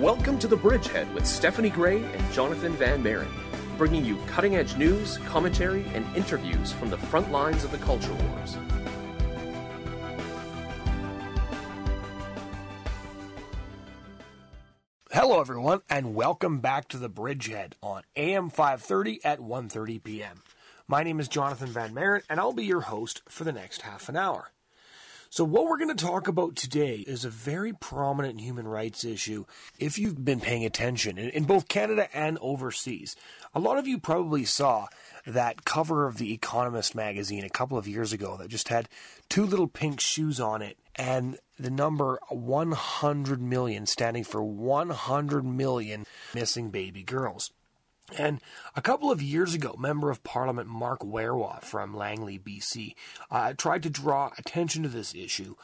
Welcome to The Bridgehead with Stephanie Gray and Jonathon Van Maren, bringing you cutting edge news, commentary, and interviews from the front lines of the culture wars. Hello, everyone, and welcome back to The Bridgehead on AM 530 at 1.30 p.m. My name is Jonathon Van Maren, and I'll be your host for the next half an hour. So, what we're going to talk about today is a very prominent human rights issue if you've been paying attention in, in, both Canada and overseas. A lot of you probably saw that cover of The Economist magazine a couple of years ago that just had two little pink shoes on it and the number 100 million standing for 100 million missing baby girls. And a couple of years ago, Member of Parliament Mark Warawa from Langley, BC, uh, tried to draw attention to this issue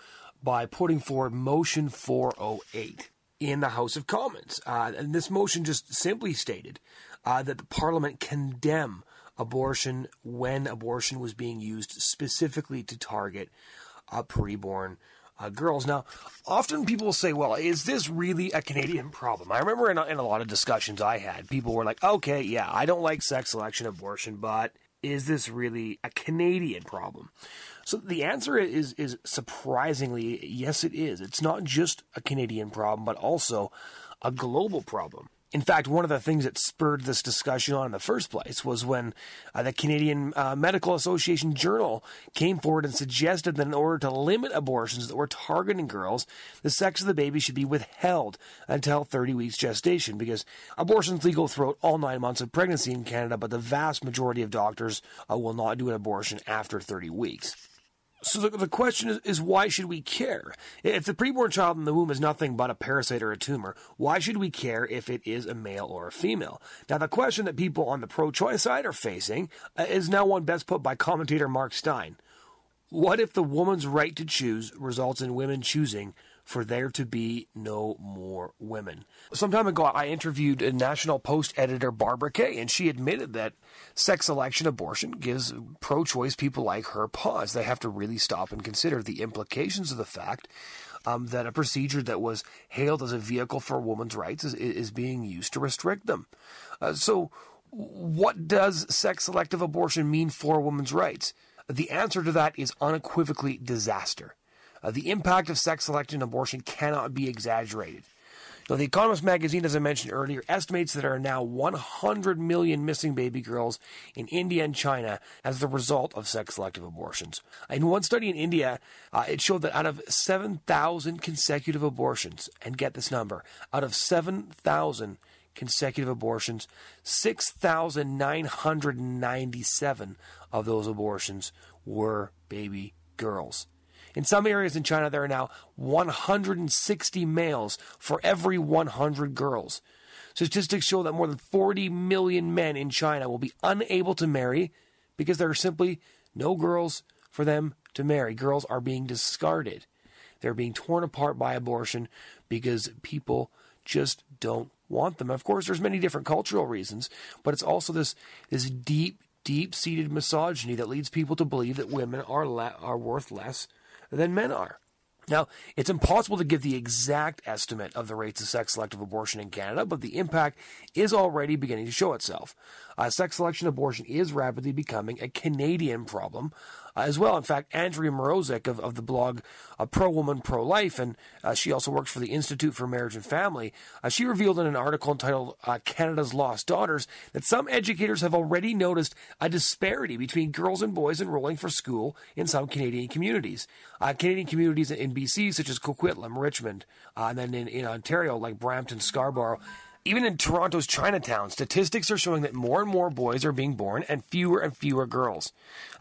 by putting forward Motion 408 in the House of Commons. Uh, and this motion just simply stated uh, that the Parliament condemn abortion when abortion was being used specifically to target a preborn uh, girls. Now, often people say, well, is this really a Canadian problem? I remember in a, in a lot of discussions I had, people were like, okay, yeah, I don't like sex selection abortion, but is this really a Canadian problem? So the answer is is surprisingly yes, it is. It's not just a Canadian problem, but also a global problem. In fact, one of the things that spurred this discussion on in the first place was when uh, the Canadian uh, Medical Association Journal came forward and suggested that in order to limit abortions that were targeting girls, the sex of the baby should be withheld until 30 weeks gestation because abortion's legal throughout all nine months of pregnancy in Canada, but the vast majority of doctors uh, will not do an abortion after 30 weeks. So the, the question is, is, why should we care? If the preborn child in the womb is nothing but a parasite or a tumor, why should we care if it is a male or a female? Now, the question that people on the pro-choice side are facing uh, is now one best put by commentator Mark Steyn. What if the woman's right to choose results in women choosing for there to be no more women. Some time ago, I interviewed a National Post editor, Barbara Kay, and she admitted that sex selection abortion gives pro choice people like her pause. They have to really stop and consider the implications of the fact um, that a procedure that was hailed as a vehicle for women's rights is, is being used to restrict them. Uh, so, what does sex selective abortion mean for women's rights? The answer to that is unequivocally disaster. Uh, the impact of sex selection abortion cannot be exaggerated. Now, the Economist magazine, as I mentioned earlier, estimates that there are now 100 million missing baby girls in India and China as the result of sex selective abortions. In one study in India, uh, it showed that out of 7,000 consecutive abortions, and get this number, out of 7,000 consecutive abortions, 6,997 of those abortions were baby girls. In some areas in China, there are now 160 males for every 100 girls. Statistics show that more than 40 million men in China will be unable to marry because there are simply no girls for them to marry. Girls are being discarded. They're being torn apart by abortion because people just don't want them. Of course, there's many different cultural reasons, but it's also this this deep, deep-seated misogyny that leads people to believe that women are are worth less than men are. Now, it's impossible to give the exact estimate of the rates of sex selective abortion in Canada, but the impact is already beginning to show itself. Uh, sex selection abortion is rapidly becoming a Canadian problem uh, as well. In fact, Andrea Mrozek of, of the blog uh, Pro Woman Pro Life, and uh, she also works for the Institute for Marriage and Family, uh, she revealed in an article entitled uh, Canada's Lost Daughters that some educators have already noticed a disparity between girls and boys enrolling for school in some Canadian communities. Canadian communities in BC, such as Coquitlam, Richmond, and then in, in Ontario, like Brampton, Scarborough, even in Toronto's Chinatown, statistics are showing that more and more boys are being born and fewer and fewer girls.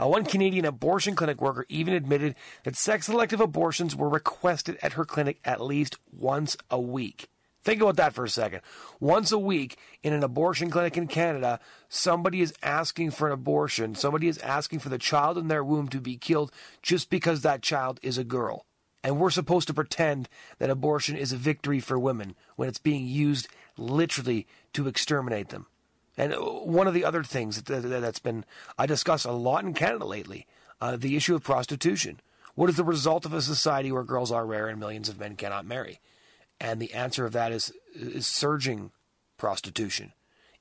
Uh, one Canadian abortion clinic worker even admitted that sex selective abortions were requested at her clinic at least once a week. Think about that for a second. Once a week in an abortion clinic in Canada, somebody is asking for an abortion. Somebody is asking for the child in their womb to be killed just because that child is a girl. And we're supposed to pretend that abortion is a victory for women when it's being used literally to exterminate them. And uh, one of the other things that, has been I discuss a lot in Canada lately, uh, the issue of prostitution. What is the result of a society where girls are rare and millions of men cannot marry? And the answer of that is, is surging prostitution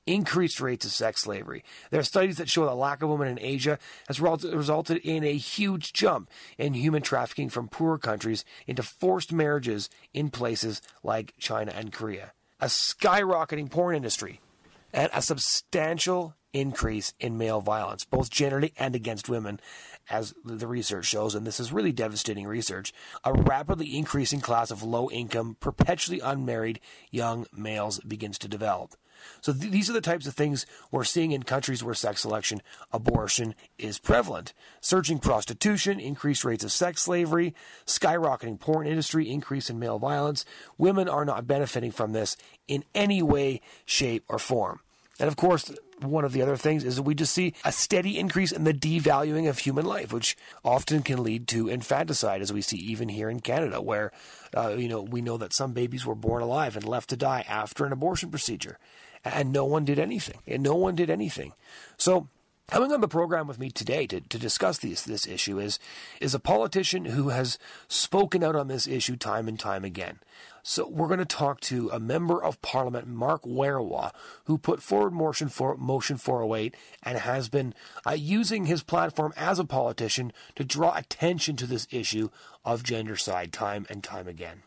increased rates of sex slavery. There are studies that show the lack of women in Asia has resulted in a huge jump in human trafficking from poorer countries into forced marriages in places like China and Korea. A skyrocketing porn industry and a substantial increase in male violence, both generally and against women, as the research shows, and this is really devastating research. A rapidly increasing class of low income, perpetually unmarried young males begins to develop. So th- these are the types of things we're seeing in countries where sex selection, abortion is prevalent. Surging prostitution, increased rates of sex slavery, skyrocketing porn industry, increase in male violence. Women are not benefiting from this in any way, shape, or form. And of course, one of the other things is that we just see a steady increase in the devaluing of human life, which often can lead to infanticide, as we see even here in Canada, where uh, you know we know that some babies were born alive and left to die after an abortion procedure and no one did anything. And no one did anything. So Coming on the program with me today to, to discuss this this issue is is a politician who has spoken out on this issue time and time again. So we're going to talk to a member of Parliament, Mark Warawa, who put forward motion for motion 408 and has been uh, using his platform as a politician to draw attention to this issue of gendercide time and time again.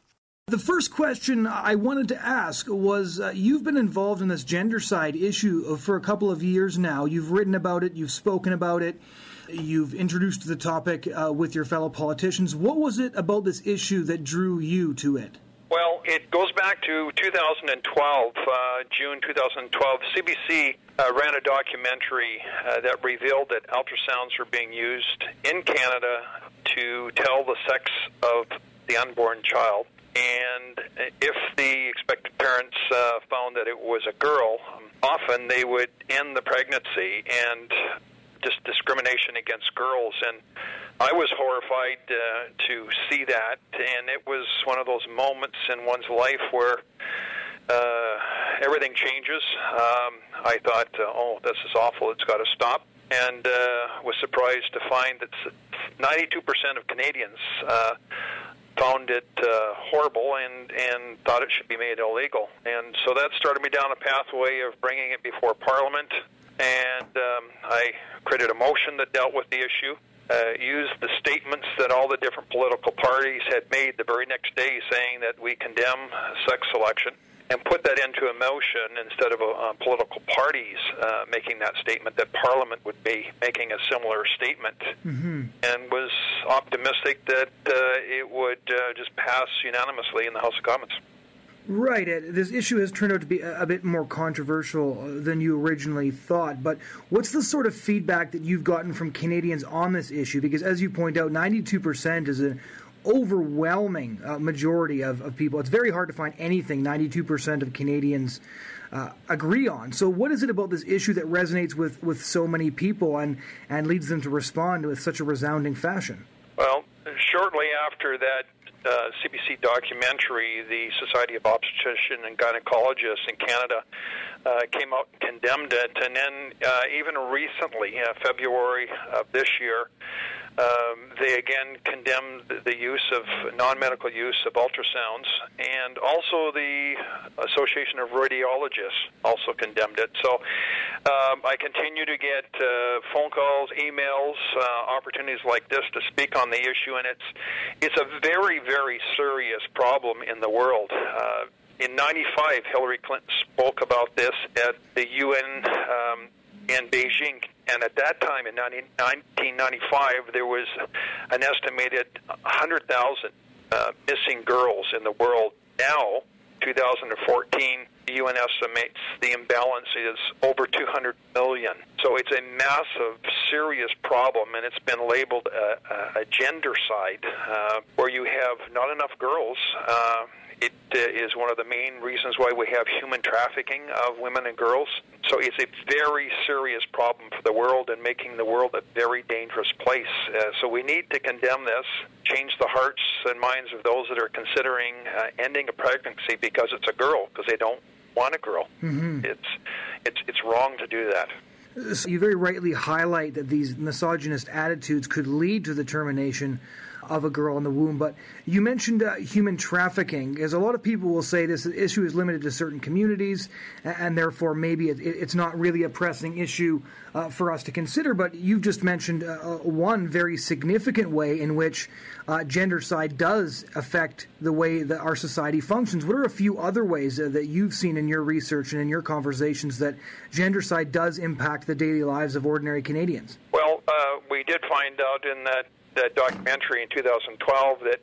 The first question I wanted to ask was uh, You've been involved in this gendercide issue for a couple of years now. You've written about it, you've spoken about it, you've introduced the topic uh, with your fellow politicians. What was it about this issue that drew you to it? Well, it goes back to 2012, uh, June 2012. CBC uh, ran a documentary uh, that revealed that ultrasounds are being used in Canada to tell the sex of the unborn child. And if the expectant parents uh, found that it was a girl, often they would end the pregnancy and just discrimination against girls. And I was horrified uh, to see that. And it was one of those moments in one's life where uh, everything changes. Um, I thought, uh, oh, this is awful. It's got to stop. And uh, was surprised to find that 92% of Canadians uh, found it uh, horrible and and thought it should be made illegal. And so that started me down a pathway of bringing it before Parliament. And um, I created a motion that dealt with the issue. Uh, used the statements that all the different political parties had made the very next day, saying that we condemn sex selection and put that into a motion instead of uh, political parties uh, making that statement, that Parliament would be making a similar statement, mm-hmm. and was optimistic that uh, it would uh, just pass unanimously in the House of Commons. Right. This issue has turned out to be a bit more controversial uh, than you originally thought. But what's the sort of feedback that you've gotten from Canadians on this issue? Because, as you point out, 92% is a overwhelming uh, majority of, of people. It's very hard to find anything 92% of Canadians uh, agree on. So, what is it about this issue that resonates with, with so many people and, and leads them to respond with such a resounding fashion? Well, shortly after that uh, CBC documentary, the Society of Obstetrician and Gynecologists in Canada uh, came out and condemned it. And then, uh, even recently, February of this year, um, they again condemned the use of non-medical use of ultrasounds, and also the Association of Radiologists also condemned it. So um, I continue to get uh, phone calls, emails, uh, opportunities like this to speak on the issue, and it's it's a very very serious problem in the world. Uh, in '95, Hillary Clinton spoke about this at the UN um, in Beijing and at that time, in 1995, there was an estimated 100,000 uh, missing girls in the world. Now, 2014, the UN estimates the imbalance is over 200 million. So it's a massive, serious problem, and it's been labeled a, a gendercide, uh, where you have not enough girls. Uh, it uh, is one of the main reasons why we have human trafficking of women and girls. So it's a very serious problem for the world and making the world a very dangerous place. Uh, so we need to condemn this, change the hearts and minds of those that are considering uh, ending a pregnancy because it's a girl, because they don't want a girl. Mm-hmm. It's it's it's wrong to do that. So you very rightly highlight that these misogynist attitudes could lead to the termination of a girl in the womb. But you mentioned uh, human trafficking, as a lot of people will say this issue is limited to certain communities, and therefore maybe it, it's not really a pressing issue uh, for us to consider. But you've just mentioned uh, uh one very significant way in which uh, gendercide does affect the way that our society functions. What are a few other ways uh, that you've seen in your research and in your conversations that gendercide does impact the daily lives of ordinary Canadians? Well, we did find out in that that documentary in 2012 that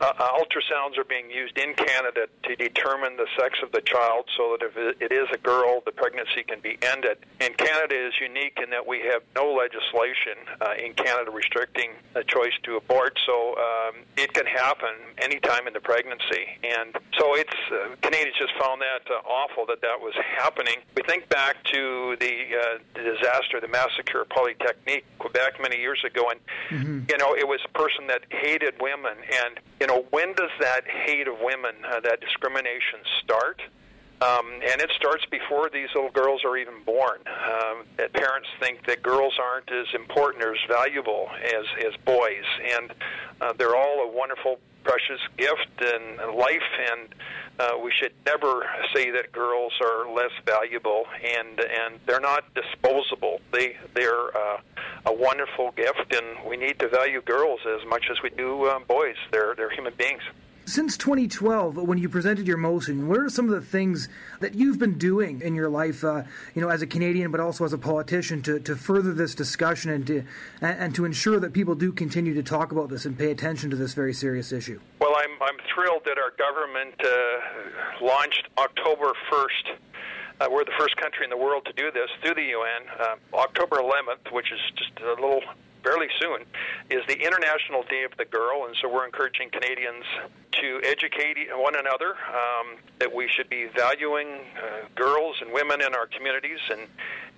uh, ultrasounds are being used in Canada to determine the sex of the child so that if it is a girl, the pregnancy can be ended. And Canada is unique in that we have no legislation uh, in Canada restricting a choice to abort, so um, it can happen anytime in the pregnancy. And so it's uh, Canadians just found that uh, awful that that was happening. We think back to the, uh, the disaster, the massacre of Polytechnique, Quebec, many years ago, and mm-hmm. you know know, it was a person that hated women. And, you know, when does that hate of women, uh, that discrimination start? Um, and it starts before these little girls are even born. Um, that parents think that girls aren't as important or as valuable as, as boys. And uh, they're all a wonderful, precious gift and life. And uh, we should never say that girls are less valuable, and and they're not disposable. They they're uh, a wonderful gift, and we need to value girls as much as we do um, boys. They're they're human beings. Since 2012, when you presented your motion, what are some of the things that you've been doing in your life, uh, you know, as a Canadian, but also as a politician, to, to further this discussion and to and, to ensure that people do continue to talk about this and pay attention to this very serious issue? Well, I'm I'm thrilled that our government uh, launched October 1st. Uh, we're the first country in the world to do this through the UN. Uh, October 11th, which is just a little fairly soon, is the International Day of the Girl, and so we're encouraging Canadians to educate one another um, that we should be valuing uh, girls and women in our communities and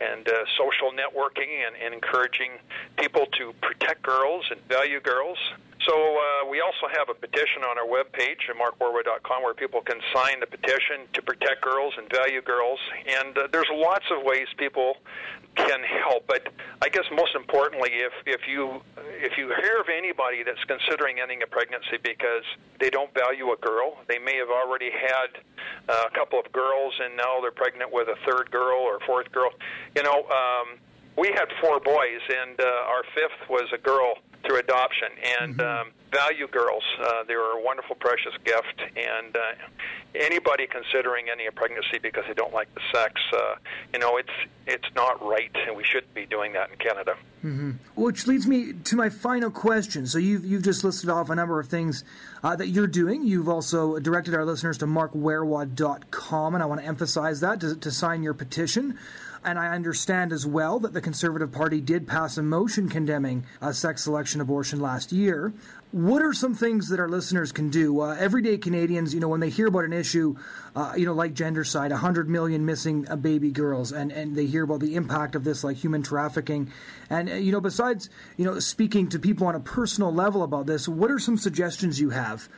and uh, social networking and, and encouraging people to protect girls and value girls. So uh, we also have a petition on our webpage at markwarawa.com where people can sign the petition to protect girls and value girls. And uh, there's lots of ways people can help. But I guess most importantly, if if you if you hear of anybody that's considering ending a pregnancy because they don't value a girl, they may have already had uh, a couple of girls and now they're pregnant with a third girl or fourth girl. You know, um, we had four boys, and uh, our fifth was a girl through adoption. And mm-hmm. um, value girls. Uh, they are a wonderful, precious gift. And uh, anybody considering any pregnancy because they don't like the sex, uh, you know, it's it's not right, and we shouldn't be doing that in Canada. Mm-hmm. Which leads me to my final question. So you've you've just listed off a number of things uh, that you're doing. You've also directed our listeners to markwarawa.com, and I want to emphasize that to, to sign your petition. And I understand as well that the Conservative Party did pass a motion condemning uh, sex selection abortion last year. What are some things that our listeners can do? Uh, everyday Canadians, you know, when they hear about an issue, uh, you know, like gendercide, 100 million missing uh, baby girls, and, and they hear about the impact of this, like human trafficking. And, uh, you know, besides, you know, speaking to people on a personal level about this, what are some suggestions you have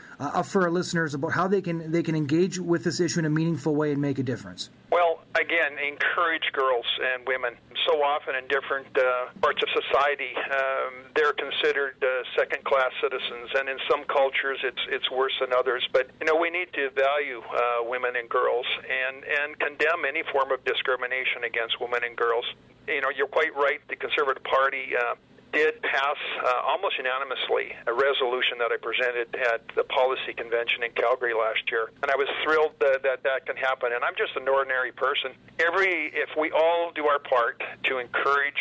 for our listeners about how they can, they can engage with this issue in a meaningful way and make a difference? Well, again, encourage girls and women. So often in different uh, parts of society, um, they're considered uh, second-class citizens, and in some cultures, it's it's worse than others. But you know, we need to value uh, women and girls, and and condemn any form of discrimination against women and girls. You know, you're quite right. The Conservative Party. Uh, did pass uh, almost unanimously a resolution that I presented at the policy convention in Calgary last year, and I was thrilled that that, that can happen. And I'm just an ordinary person. Every if we all do our part to encourage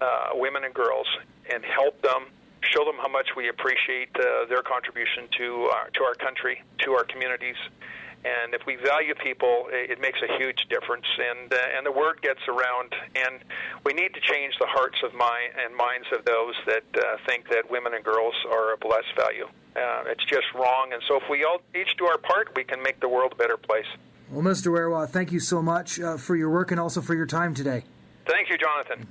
uh, women and girls and help them show them how much we appreciate uh, their contribution to our, to our country, to our communities, and if we value people, it makes a huge difference, and uh, and the word gets around. And we need to change the hearts of mind and minds of those that uh, think that women and girls are of less value. Uh, it's just wrong. And so, if we all each do our part, we can make the world a better place. Well, Mr. Warawa, thank you so much uh, for your work and also for your time today. Thank you, Jonathon.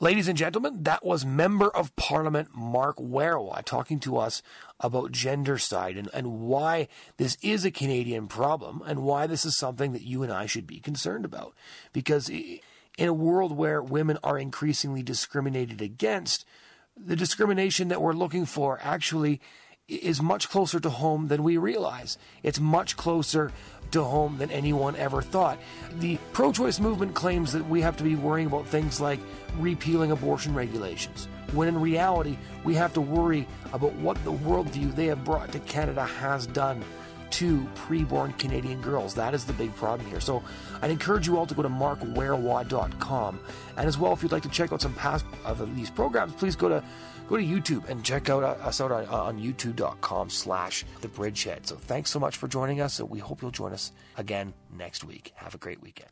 Ladies and gentlemen, that was Member of Parliament Mark Warawa talking to us about gendercide and, and why this is a Canadian problem and why this is something that you and I should be concerned about. Because in a world where women are increasingly discriminated against, the discrimination that we're looking for actually is much closer to home than we realize. It's much closer to home than anyone ever thought. The pro choice movement claims that we have to be worrying about things like repealing abortion regulations, when in reality, we have to worry about what the worldview they have brought to Canada has done to preborn Canadian girls. That is the big problem here. So I'd encourage you all to go to markwarawa.com. And as well, if you'd like to check out some past of these programs, please go to go to YouTube and check out uh, us out on, on youtube.com slash the bridgehead. So thanks so much for joining us. So We hope you'll join us again next week. Have a great weekend.